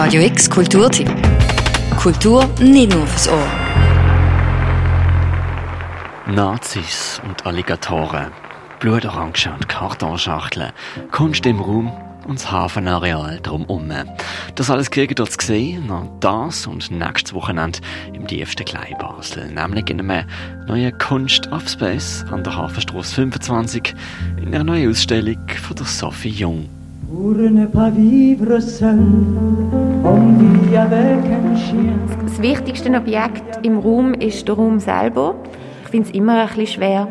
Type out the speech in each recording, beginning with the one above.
Radio X Kulturtipp. Kultur nicht nur fürs Ohr. Nazis und Alligatoren, Blutorange und Kartonschachteln, Kunst im Raum und das Hafenareal drumherum. Das alles kriegen dort zu sehen, das und nächstes Wochenende im tiefsten Klein Basel, nämlich in einem neuen Kunst of Space an der Hafenstrasse 25 in einer neuen Ausstellung von der Sophie Jung. Das wichtigste Objekt im Raum ist der Raum selber. Ich finde es immer ein bisschen schwer,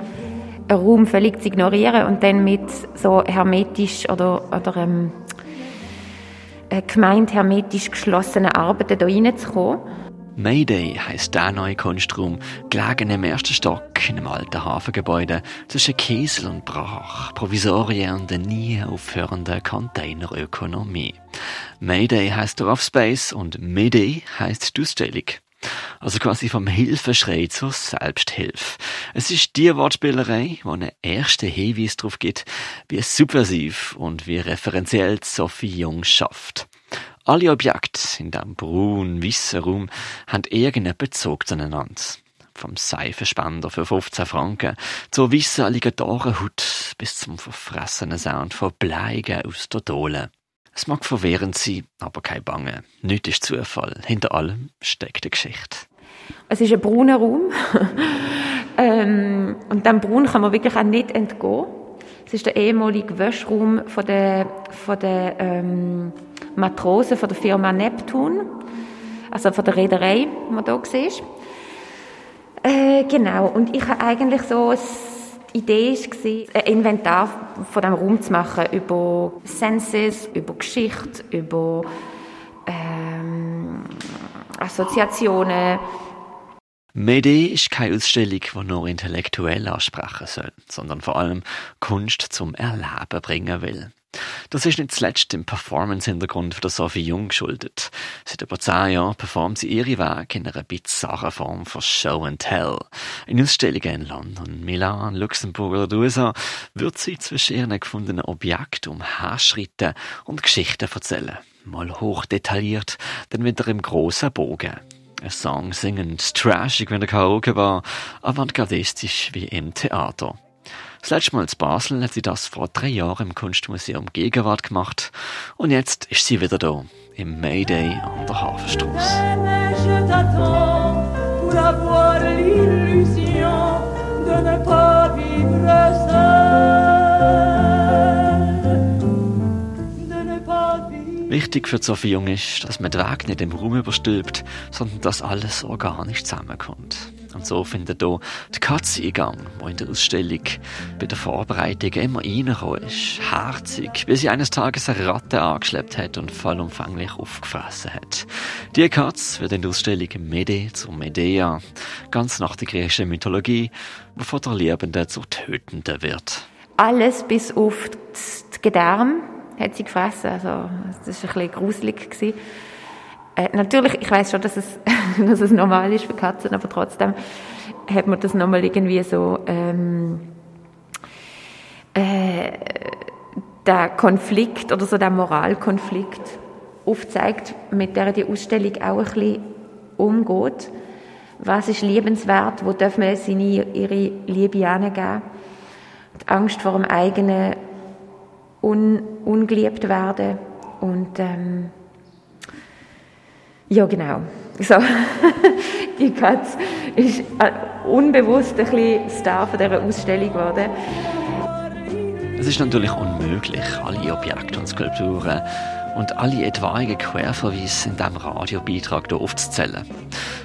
einen Raum völlig zu ignorieren und dann mit so hermetisch oder, oder ähm, äh, gemeint hermetisch geschlossenen Arbeiten hier reinzukommen. Mayday heisst der neue Kunstraum, gelegen im ersten Stock in einem alten Hafengebäude zwischen Kiesel und Brach, Provisorien und der nie aufhörenden Containerökonomie. Mayday heisst der Space und Mayday heisst die Ausstellung. Also quasi vom Hilfeschrei zur Selbsthilfe. Es ist die Wortspielerei, die einen ersten Hinweis darauf gibt, wie subversiv und wie referenziell Sophie Jung schafft. Alle Objekte in diesem braun-weißen Raum haben irgendeinen Bezug zueinander. Vom Seifenspender für 15 Franken zur weißen Alligatorenhaut bis zum verfressenen Sound von Bleigen aus der Dole. Es mag verwirrend sein, aber kein Bange. Nichts ist Zufall. Hinter allem steckt eine Geschichte. Es ist ein brauner Raum. ähm, und dem Braun kann man wirklich auch nicht entgehen. Es ist der ehemalige Wäschraum von der, von der ähm, Matrosen von der Firma Neptun, also von der Reederei, die man hier sieht. Äh, genau, und ich habe eigentlich so eine Idee war, ein Inventar von diesem Raum zu machen über Senses, über Geschichte, über ähm, Assoziationen. Mede ist keine Ausstellung, die nur intellektuell ansprechen soll, sondern vor allem Kunst zum Erleben bringen will. Das ist nicht zuletzt dem Performance-Hintergrund von Sophie Jung geschuldet. Seit über zehn Jahren performt sie ihre Werke in einer bizarren Form von Show and Tell. In Ausstellungen in London, Milan, Luxemburg oder den USA wird sie zwischen ihren gefundenen Objekten umherschritten und Geschichten erzählen. Mal hoch detailliert, dann wieder im grossen Bogen. Ein Song singend, trashig wie der Karaoke war, avantgardistisch wie im Theater. Das letzte Mal in Basel hat sie das vor drei Jahren im Kunstmuseum Gegenwart gemacht und jetzt ist sie wieder da, im Mayday an der Hafenstrasse. Wichtig für Sophie Jung ist, dass man den Weg nicht im Raum überstülpt, sondern dass alles organisch zusammenkommt. Und so findet hier die Katze Eingang, die in der Ausstellung bei der Vorbereitung immer reingekommen ist. Herzig, bis sie eines Tages eine Ratte angeschleppt hat und vollumfänglich aufgefressen hat. Die Katze wird in der Ausstellung Mede zur Medea, ganz nach der griechischen Mythologie, wo von der Liebenden zur Tötenden wird. Alles bis auf die Gedärme hat sie gefressen. Also, das war ein bisschen gruselig. Gewesen. Äh, natürlich, ich weiß schon, dass es, dass es normal ist für Katzen, aber trotzdem hat man das nochmal irgendwie so, ähm, äh, der Konflikt oder so der Moralkonflikt aufzeigt, mit der die Ausstellung auch ein bisschen umgeht. Was ist liebenswert? Wo dürfen wir seine, ihre Liebe angeben? Die Angst vor dem eigenen un, ungeliebt werden und ähm, ja, genau. So. die Katze ist äh, unbewusst ein bisschen Star von dieser Ausstellung geworden. Es ist natürlich unmöglich, alle Objekte und Skulpturen und alle etwaigen Querverweise in diesem Radiobeitrag hier aufzuzählen.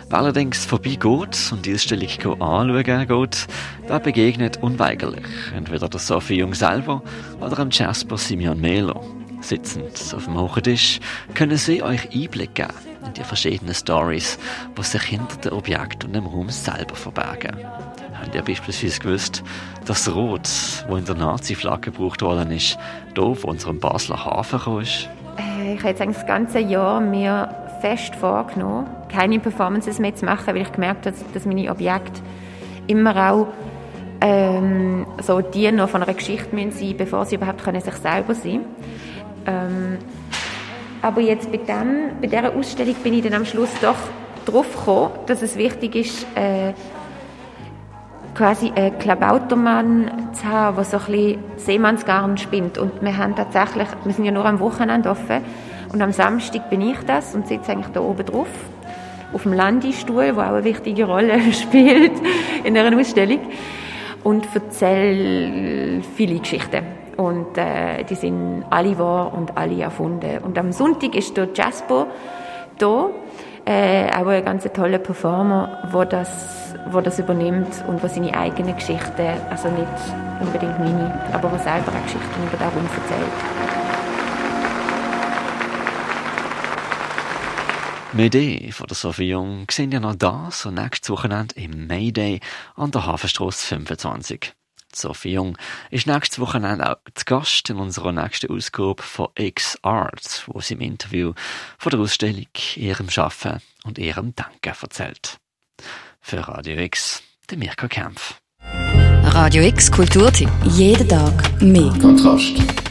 Wer allerdings vorbeigeht und die Ausstellung anschauen geht, der begegnet unweigerlich entweder der Sophie Jung selber oder dem Jasper Simeon Mehler. Sitzend auf dem hohen Tisch können sie euch Einblick geben in die verschiedenen Stories, die sich hinter dem Objekt und dem Raum selber verbergen. Habt ihr beispielsweise gewusst, dass das Rot, das in der Nazi-Flagge gebraucht worden ist, hier von unserem Basler Hafen ist? Äh, ich habe jetzt das ganze Jahr mir fest vorgenommen, keine Performances mehr zu machen, weil ich gemerkt habe, dass meine Objekte immer auch ähm, so die noch von einer Geschichte müssen sein, bevor sie überhaupt können sich selber sein. Ähm, Aber jetzt bei, dem, bei dieser Ausstellung bin ich dann am Schluss doch drauf gekommen, dass es wichtig ist, äh, quasi einen Klabautermann zu haben, der so ein bisschen Seemannsgarn spinnt. Und wir haben tatsächlich, wir sind ja nur am Wochenende offen, und am Samstag bin ich das und sitze eigentlich da oben drauf, auf dem Landestuhl, der auch eine wichtige Rolle spielt in einer Ausstellung, und erzähle viele Geschichten. Und äh, die sind alle wahr und alle erfunden. Und am Sonntag ist der Jasper da, äh, auch ein ganz toller Performer, der das, wo das übernimmt und der seine eigenen Geschichten, also nicht unbedingt meine, aber der selber auch Geschichten über darum erzählt. Idee von der Sophie Jung sehen ja noch das und nächstes Wochenende im Mayday an der Hafenstrasse 25. Sophie Jung ist nächstes Wochenende auch zu Gast in unserer nächsten Ausgabe von X Arts, wo sie im Interview von der Ausstellung, ihrem Schaffen und ihrem Danken erzählt. Für Radio X, der Mirko Kempf. Radio X Kulturtipp. Jeden Tag mehr. Kontrast.